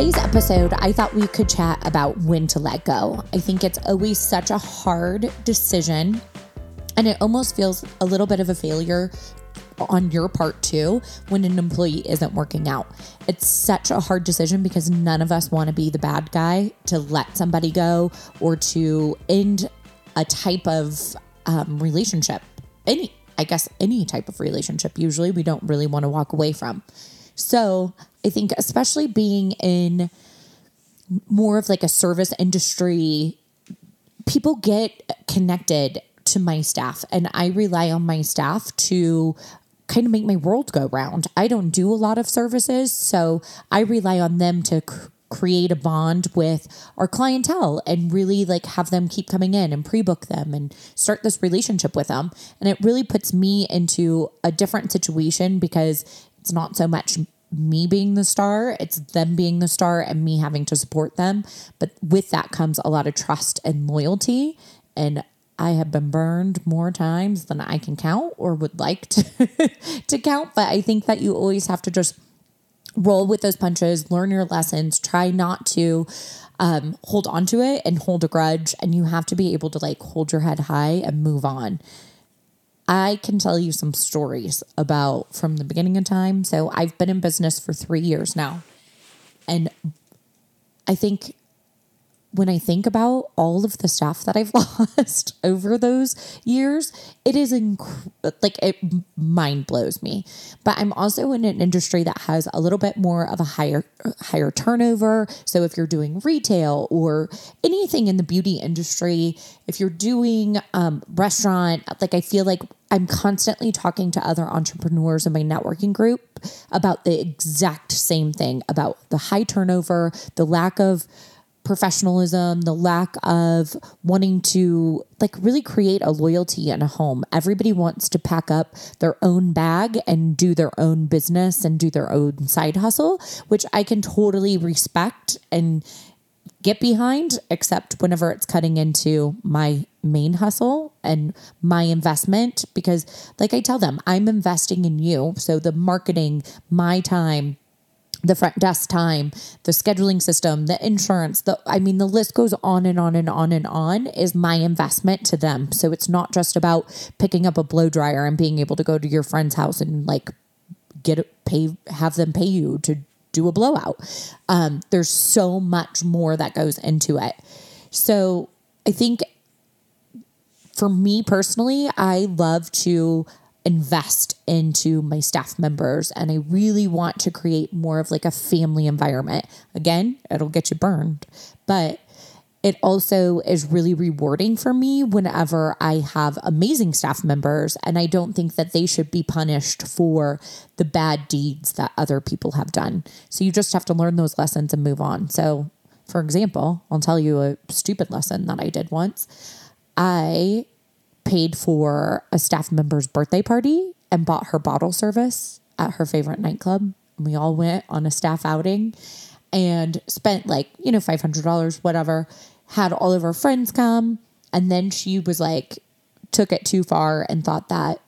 today's episode, I thought we could chat about when to let go. I think it's always such a hard decision, and it almost feels a little bit of a failure on your part too when an employee isn't working out. It's such a hard decision because none of us want to be the bad guy to let somebody go or to end a type of um, relationship. Any, I guess, any type of relationship. Usually, we don't really want to walk away from. So, I think, especially being in more of like a service industry, people get connected to my staff, and I rely on my staff to kind of make my world go round. I don't do a lot of services, so I rely on them to create a bond with our clientele and really like have them keep coming in and pre-book them and start this relationship with them. And it really puts me into a different situation because it's not so much me being the star, it's them being the star and me having to support them. But with that comes a lot of trust and loyalty. And I have been burned more times than I can count or would like to, to count. But I think that you always have to just roll with those punches, learn your lessons, try not to um, hold on to it and hold a grudge. And you have to be able to like hold your head high and move on. I can tell you some stories about from the beginning of time. So I've been in business for three years now. And I think when I think about all of the staff that I've lost over those years, it is inc- like it mind blows me. But I'm also in an industry that has a little bit more of a higher higher turnover. So if you're doing retail or anything in the beauty industry, if you're doing um, restaurant, like I feel like I'm constantly talking to other entrepreneurs in my networking group about the exact same thing about the high turnover, the lack of professionalism, the lack of wanting to like really create a loyalty in a home. Everybody wants to pack up their own bag and do their own business and do their own side hustle, which I can totally respect and get behind, except whenever it's cutting into my main hustle and my investment. Because, like I tell them, I'm investing in you. So the marketing, my time, the front desk time, the scheduling system, the insurance, the I mean the list goes on and on and on and on is my investment to them. So it's not just about picking up a blow dryer and being able to go to your friend's house and like get pay have them pay you to do a blowout. Um, there's so much more that goes into it. So I think for me personally, I love to invest into my staff members and I really want to create more of like a family environment. Again, it'll get you burned, but it also is really rewarding for me whenever I have amazing staff members and I don't think that they should be punished for the bad deeds that other people have done. So you just have to learn those lessons and move on. So, for example, I'll tell you a stupid lesson that I did once. I paid for a staff member's birthday party and bought her bottle service at her favorite nightclub. And we all went on a staff outing and spent like, you know, $500, whatever, had all of her friends come. And then she was like, took it too far and thought that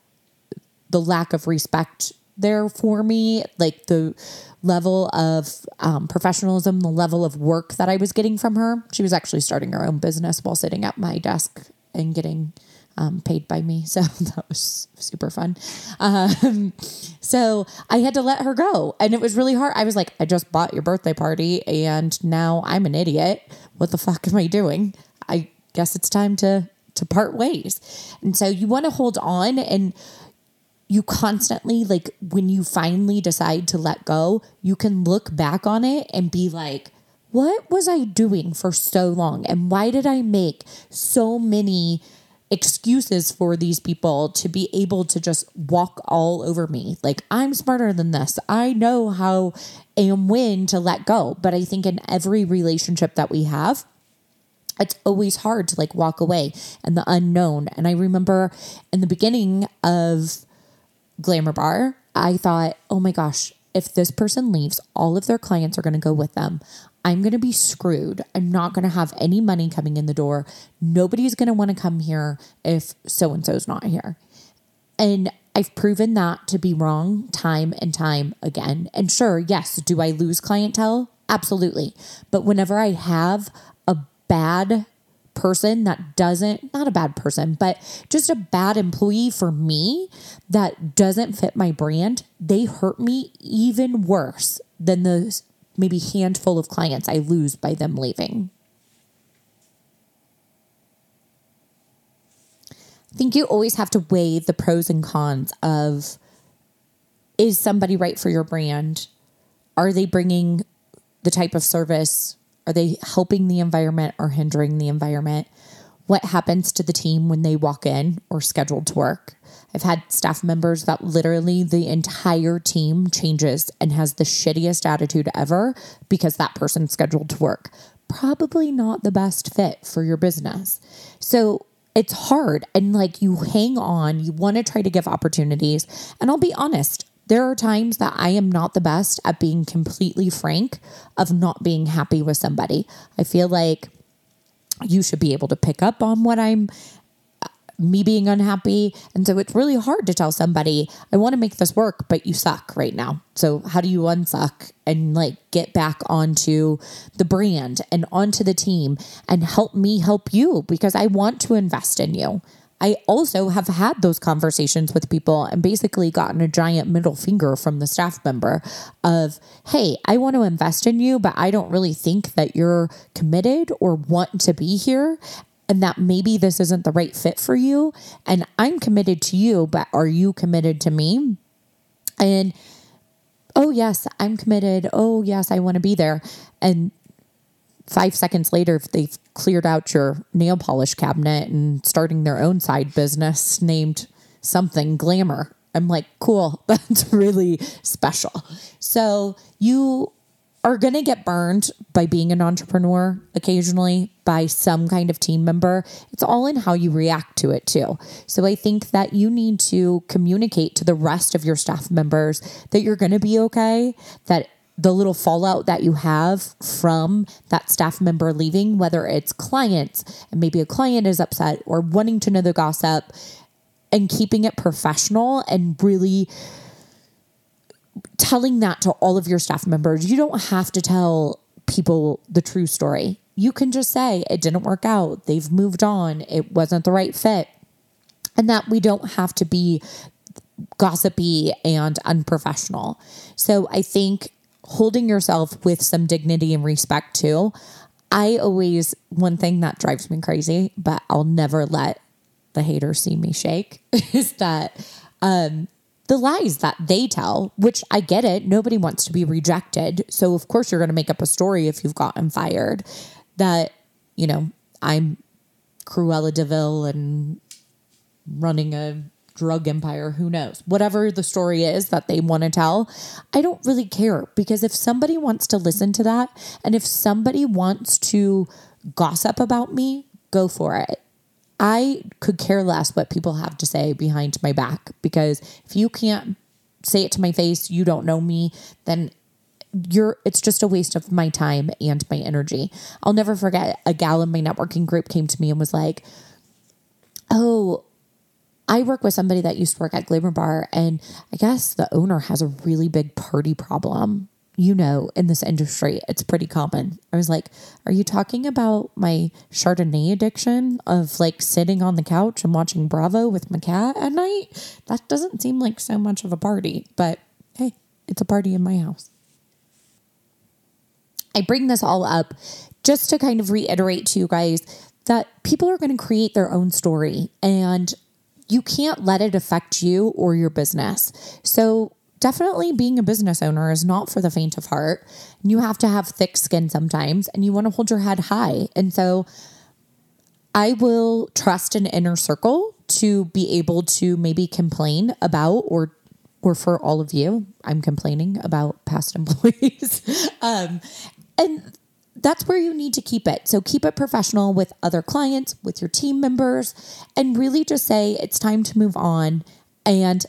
the lack of respect there for me, like the level of um, professionalism, the level of work that I was getting from her. She was actually starting her own business while sitting at my desk and getting um, paid by me. So that was super fun. Um, so I had to let her go. And it was really hard. I was like, I just bought your birthday party and now I'm an idiot. What the fuck am I doing? I guess it's time to to part ways. And so you want to hold on and you constantly like when you finally decide to let go, you can look back on it and be like, what was I doing for so long? And why did I make so many excuses for these people to be able to just walk all over me. Like, I'm smarter than this. I know how and when to let go. But I think in every relationship that we have, it's always hard to like walk away and the unknown. And I remember in the beginning of Glamour Bar, I thought, oh my gosh, if this person leaves, all of their clients are going to go with them. I'm going to be screwed. I'm not going to have any money coming in the door. Nobody's going to want to come here if so and so's not here. And I've proven that to be wrong time and time again. And sure, yes, do I lose clientele? Absolutely. But whenever I have a bad person that doesn't, not a bad person, but just a bad employee for me that doesn't fit my brand, they hurt me even worse than the maybe handful of clients I lose by them leaving. I think you always have to weigh the pros and cons of is somebody right for your brand? Are they bringing the type of service? Are they helping the environment or hindering the environment? What happens to the team when they walk in or scheduled to work? I've had staff members that literally the entire team changes and has the shittiest attitude ever because that person's scheduled to work. Probably not the best fit for your business. So it's hard and like you hang on, you want to try to give opportunities. And I'll be honest, there are times that I am not the best at being completely frank of not being happy with somebody. I feel like you should be able to pick up on what I'm uh, me being unhappy. And so it's really hard to tell somebody, I want to make this work, but you suck right now. So how do you unsuck and like get back onto the brand and onto the team and help me help you because I want to invest in you. I also have had those conversations with people and basically gotten a giant middle finger from the staff member of, hey, I want to invest in you, but I don't really think that you're committed or want to be here and that maybe this isn't the right fit for you. And I'm committed to you, but are you committed to me? And oh, yes, I'm committed. Oh, yes, I want to be there. And five seconds later, if they've cleared out your nail polish cabinet and starting their own side business named something glamour, I'm like, cool, that's really special. So you are going to get burned by being an entrepreneur occasionally by some kind of team member. It's all in how you react to it, too. So I think that you need to communicate to the rest of your staff members that you're going to be okay, that the little fallout that you have from that staff member leaving, whether it's clients and maybe a client is upset or wanting to know the gossip and keeping it professional and really telling that to all of your staff members. You don't have to tell people the true story. You can just say it didn't work out. They've moved on. It wasn't the right fit. And that we don't have to be gossipy and unprofessional. So I think holding yourself with some dignity and respect too. I always, one thing that drives me crazy, but I'll never let the haters see me shake, is that um, the lies that they tell, which I get it. Nobody wants to be rejected. So, of course, you're going to make up a story if you've gotten fired that, you know, I'm Cruella de Vil and running a drug empire, who knows? Whatever the story is that they want to tell, I don't really care because if somebody wants to listen to that and if somebody wants to gossip about me, go for it. I could care less what people have to say behind my back because if you can't say it to my face, you don't know me, then you're it's just a waste of my time and my energy. I'll never forget a gal in my networking group came to me and was like, "Oh, I work with somebody that used to work at Glamour Bar, and I guess the owner has a really big party problem you know, in this industry, it's pretty common. I was like, Are you talking about my Chardonnay addiction of like sitting on the couch and watching Bravo with my cat at night? That doesn't seem like so much of a party, but hey, it's a party in my house. I bring this all up just to kind of reiterate to you guys that people are going to create their own story and you can't let it affect you or your business. So definitely being a business owner is not for the faint of heart. You have to have thick skin sometimes and you want to hold your head high. And so I will trust an inner circle to be able to maybe complain about or or for all of you, I'm complaining about past employees. um, and that's where you need to keep it. So keep it professional with other clients, with your team members, and really just say it's time to move on. And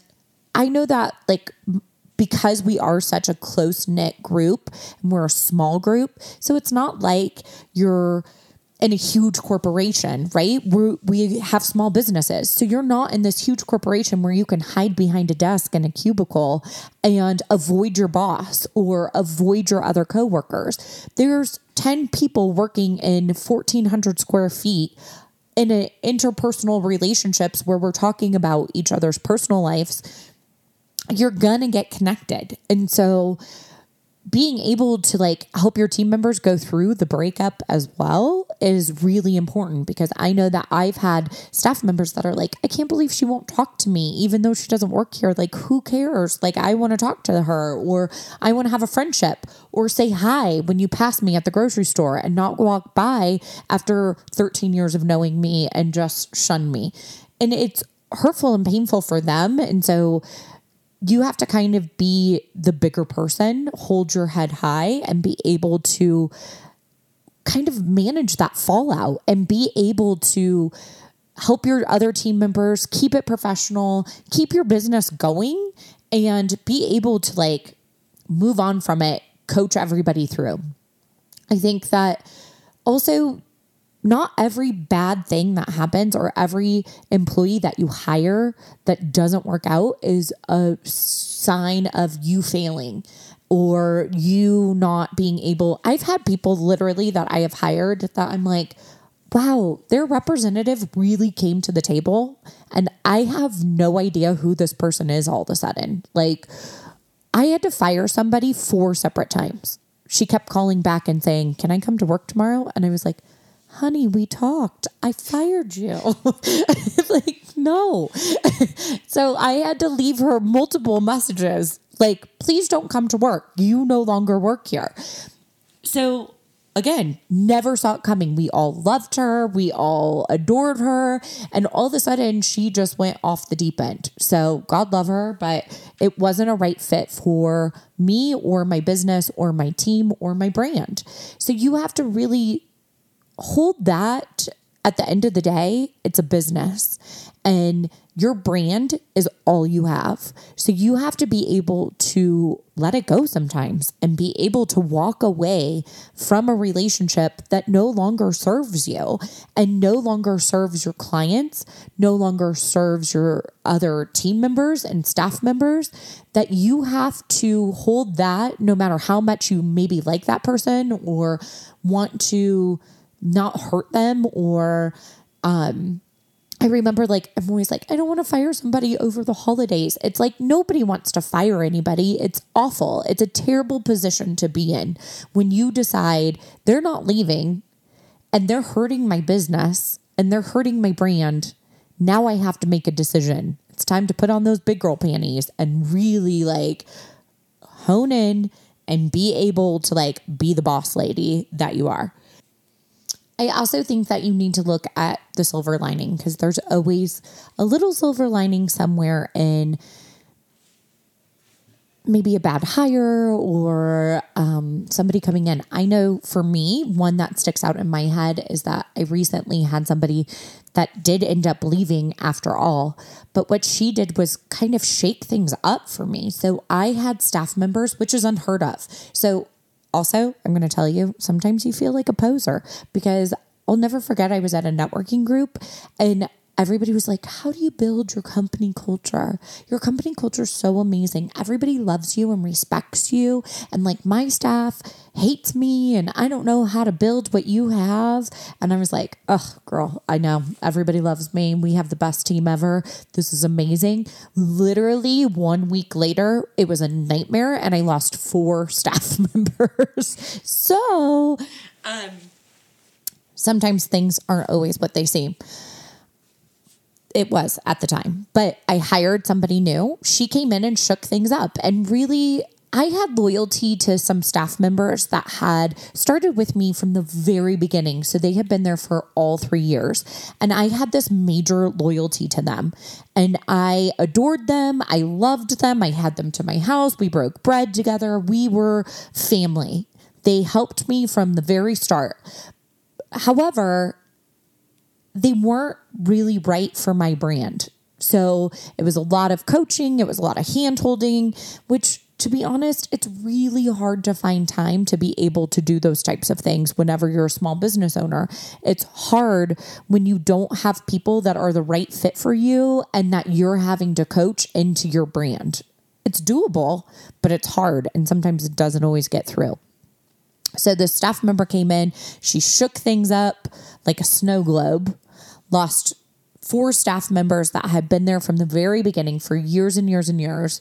I know that like because we are such a close knit group and we're a small group, so it's not like you're in a huge corporation, right? we we have small businesses. So you're not in this huge corporation where you can hide behind a desk in a cubicle and avoid your boss or avoid your other coworkers. There's 10 people working in 1400 square feet in interpersonal relationships where we're talking about each other's personal lives. You're going to get connected. And so being able to like help your team members go through the breakup as well is really important because I know that I've had staff members that are like, I can't believe she won't talk to me, even though she doesn't work here. Like, who cares? Like, I want to talk to her, or I want to have a friendship, or say hi when you pass me at the grocery store and not walk by after 13 years of knowing me and just shun me. And it's hurtful and painful for them. And so, you have to kind of be the bigger person, hold your head high, and be able to kind of manage that fallout and be able to help your other team members keep it professional, keep your business going, and be able to like move on from it, coach everybody through. I think that also not every bad thing that happens or every employee that you hire that doesn't work out is a sign of you failing or you not being able. I've had people literally that I have hired that I'm like, wow, their representative really came to the table and I have no idea who this person is all of a sudden. Like, I had to fire somebody four separate times. She kept calling back and saying, Can I come to work tomorrow? And I was like, honey, we talked. I fired you. like, no. so I had to leave her multiple messages like, please don't come to work. You no longer work here. So again, never saw it coming. We all loved her, we all adored her, and all of a sudden she just went off the deep end. So God love her, but it wasn't a right fit for me or my business or my team or my brand. So you have to really hold that at the end of the day, it's a business and your brand is all you have. So you have to be able to let it go sometimes and be able to walk away from a relationship that no longer serves you and no longer serves your clients, no longer serves your other team members and staff members. That you have to hold that no matter how much you maybe like that person or want to not hurt them or um I remember like I'm always like I don't want to fire somebody over the holidays. It's like nobody wants to fire anybody. It's awful. It's a terrible position to be in when you decide they're not leaving and they're hurting my business and they're hurting my brand. Now I have to make a decision. It's time to put on those big girl panties and really like hone in and be able to like be the boss lady that you are. I also think that you need to look at the silver lining because there's always a little silver lining somewhere in maybe a bad hire or um, somebody coming in. I know for me, one that sticks out in my head is that I recently had somebody that did end up leaving after all. But what she did was kind of shake things up for me. So I had staff members, which is unheard of. So also, I'm going to tell you, sometimes you feel like a poser because I'll never forget I was at a networking group and everybody was like, How do you build your company culture? Your company culture is so amazing. Everybody loves you and respects you. And like my staff hates me and I don't know how to build what you have. And I was like, Oh, girl, I know. Everybody loves me. We have the best team ever. This is amazing. Literally one week later, it was a nightmare and I lost four staff members. so, um, sometimes things aren't always what they seem it was at the time. But I hired somebody new. She came in and shook things up and really I had loyalty to some staff members that had started with me from the very beginning. So they had been there for all three years. And I had this major loyalty to them. And I adored them. I loved them. I had them to my house. We broke bread together. We were family. They helped me from the very start. However, they weren't really right for my brand. So it was a lot of coaching, it was a lot of hand holding, which to be honest, it's really hard to find time to be able to do those types of things whenever you're a small business owner. It's hard when you don't have people that are the right fit for you and that you're having to coach into your brand. It's doable, but it's hard and sometimes it doesn't always get through. So the staff member came in, she shook things up like a snow globe, lost four staff members that had been there from the very beginning for years and years and years.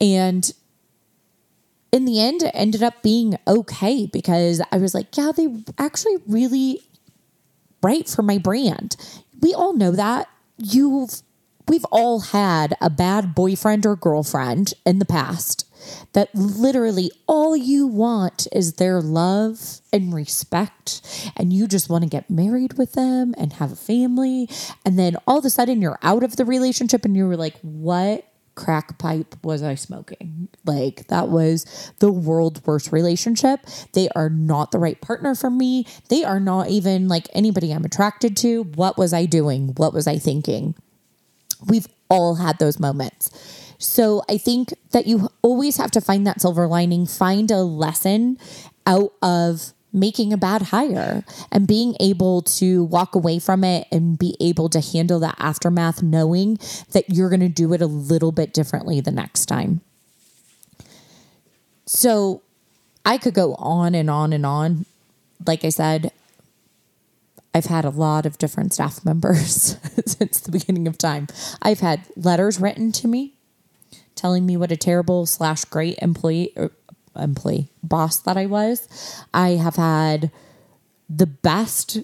And in the end, it ended up being okay because I was like, yeah, they actually really right for my brand. We all know that. You've we've all had a bad boyfriend or girlfriend in the past that literally all you want is their love and respect and you just want to get married with them and have a family and then all of a sudden you're out of the relationship and you were like what crack pipe was I smoking? Like, that was the world's worst relationship. They are not the right partner for me. They are not even like anybody I'm attracted to. What was I doing? What was I thinking? We've all had those moments. So I think that you always have to find that silver lining, find a lesson out of making a bad hire and being able to walk away from it and be able to handle that aftermath, knowing that you're going to do it a little bit differently the next time. So I could go on and on and on. Like I said, I've had a lot of different staff members since the beginning of time. I've had letters written to me telling me what a terrible slash great employee er, employee boss that I was. I have had the best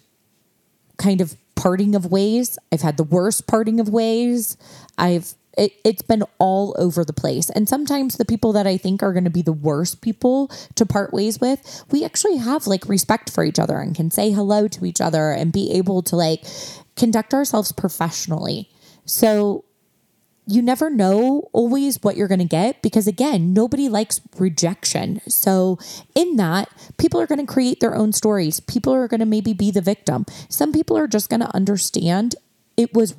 kind of parting of ways. I've had the worst parting of ways. I've it, it's been all over the place. And sometimes the people that I think are going to be the worst people to part ways with, we actually have like respect for each other and can say hello to each other and be able to like conduct ourselves professionally. So you never know always what you're going to get because again nobody likes rejection. So in that people are going to create their own stories. People are going to maybe be the victim. Some people are just going to understand it was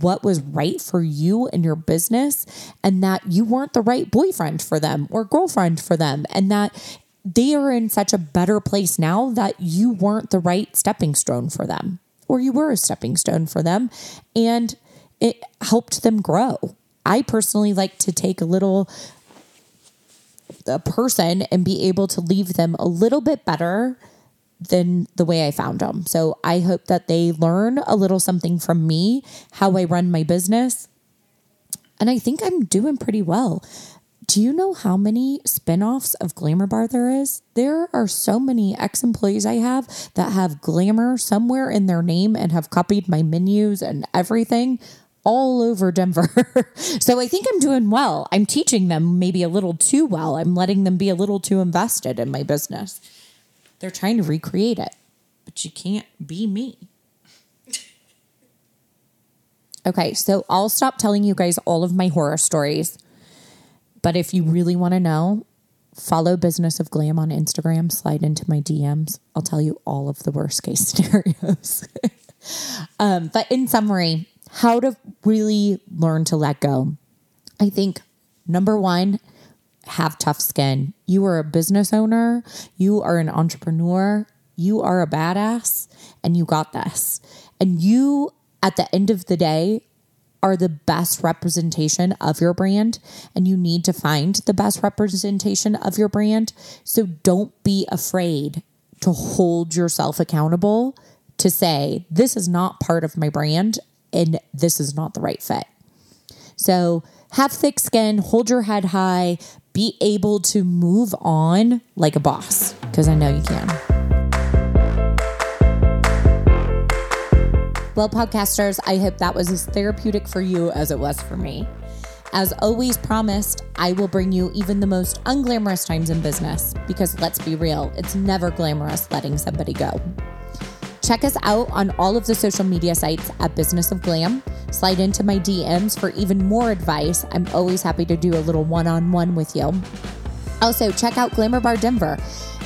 what was right for you and your business and that you weren't the right boyfriend for them or girlfriend for them and that they are in such a better place now that you weren't the right stepping stone for them or you were a stepping stone for them. And it helped them grow. I personally like to take a little a person and be able to leave them a little bit better than the way I found them. So I hope that they learn a little something from me, how I run my business. And I think I'm doing pretty well. Do you know how many spin-offs of Glamour Bar there is? There are so many ex-employees I have that have glamour somewhere in their name and have copied my menus and everything all over Denver. so I think I'm doing well. I'm teaching them maybe a little too well. I'm letting them be a little too invested in my business. They're trying to recreate it, but you can't be me. Okay, so I'll stop telling you guys all of my horror stories. But if you really want to know, follow Business of Glam on Instagram, slide into my DMs. I'll tell you all of the worst case scenarios. um, but in summary, how to really learn to let go. I think number one, have tough skin. You are a business owner, you are an entrepreneur, you are a badass, and you got this. And you, at the end of the day, are the best representation of your brand, and you need to find the best representation of your brand. So don't be afraid to hold yourself accountable to say, This is not part of my brand, and this is not the right fit. So have thick skin, hold your head high, be able to move on like a boss, because I know you can. Well, podcasters, I hope that was as therapeutic for you as it was for me. As always promised, I will bring you even the most unglamorous times in business because let's be real, it's never glamorous letting somebody go. Check us out on all of the social media sites at Business of Glam. Slide into my DMs for even more advice. I'm always happy to do a little one on one with you. Also, check out Glamour Bar Denver.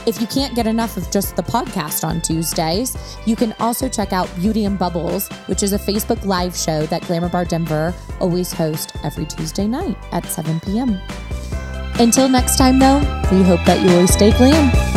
If you can't get enough of just the podcast on Tuesdays, you can also check out Beauty and Bubbles, which is a Facebook live show that Glamour Bar Denver always hosts every Tuesday night at 7 p.m. Until next time, though, we hope that you always stay glam.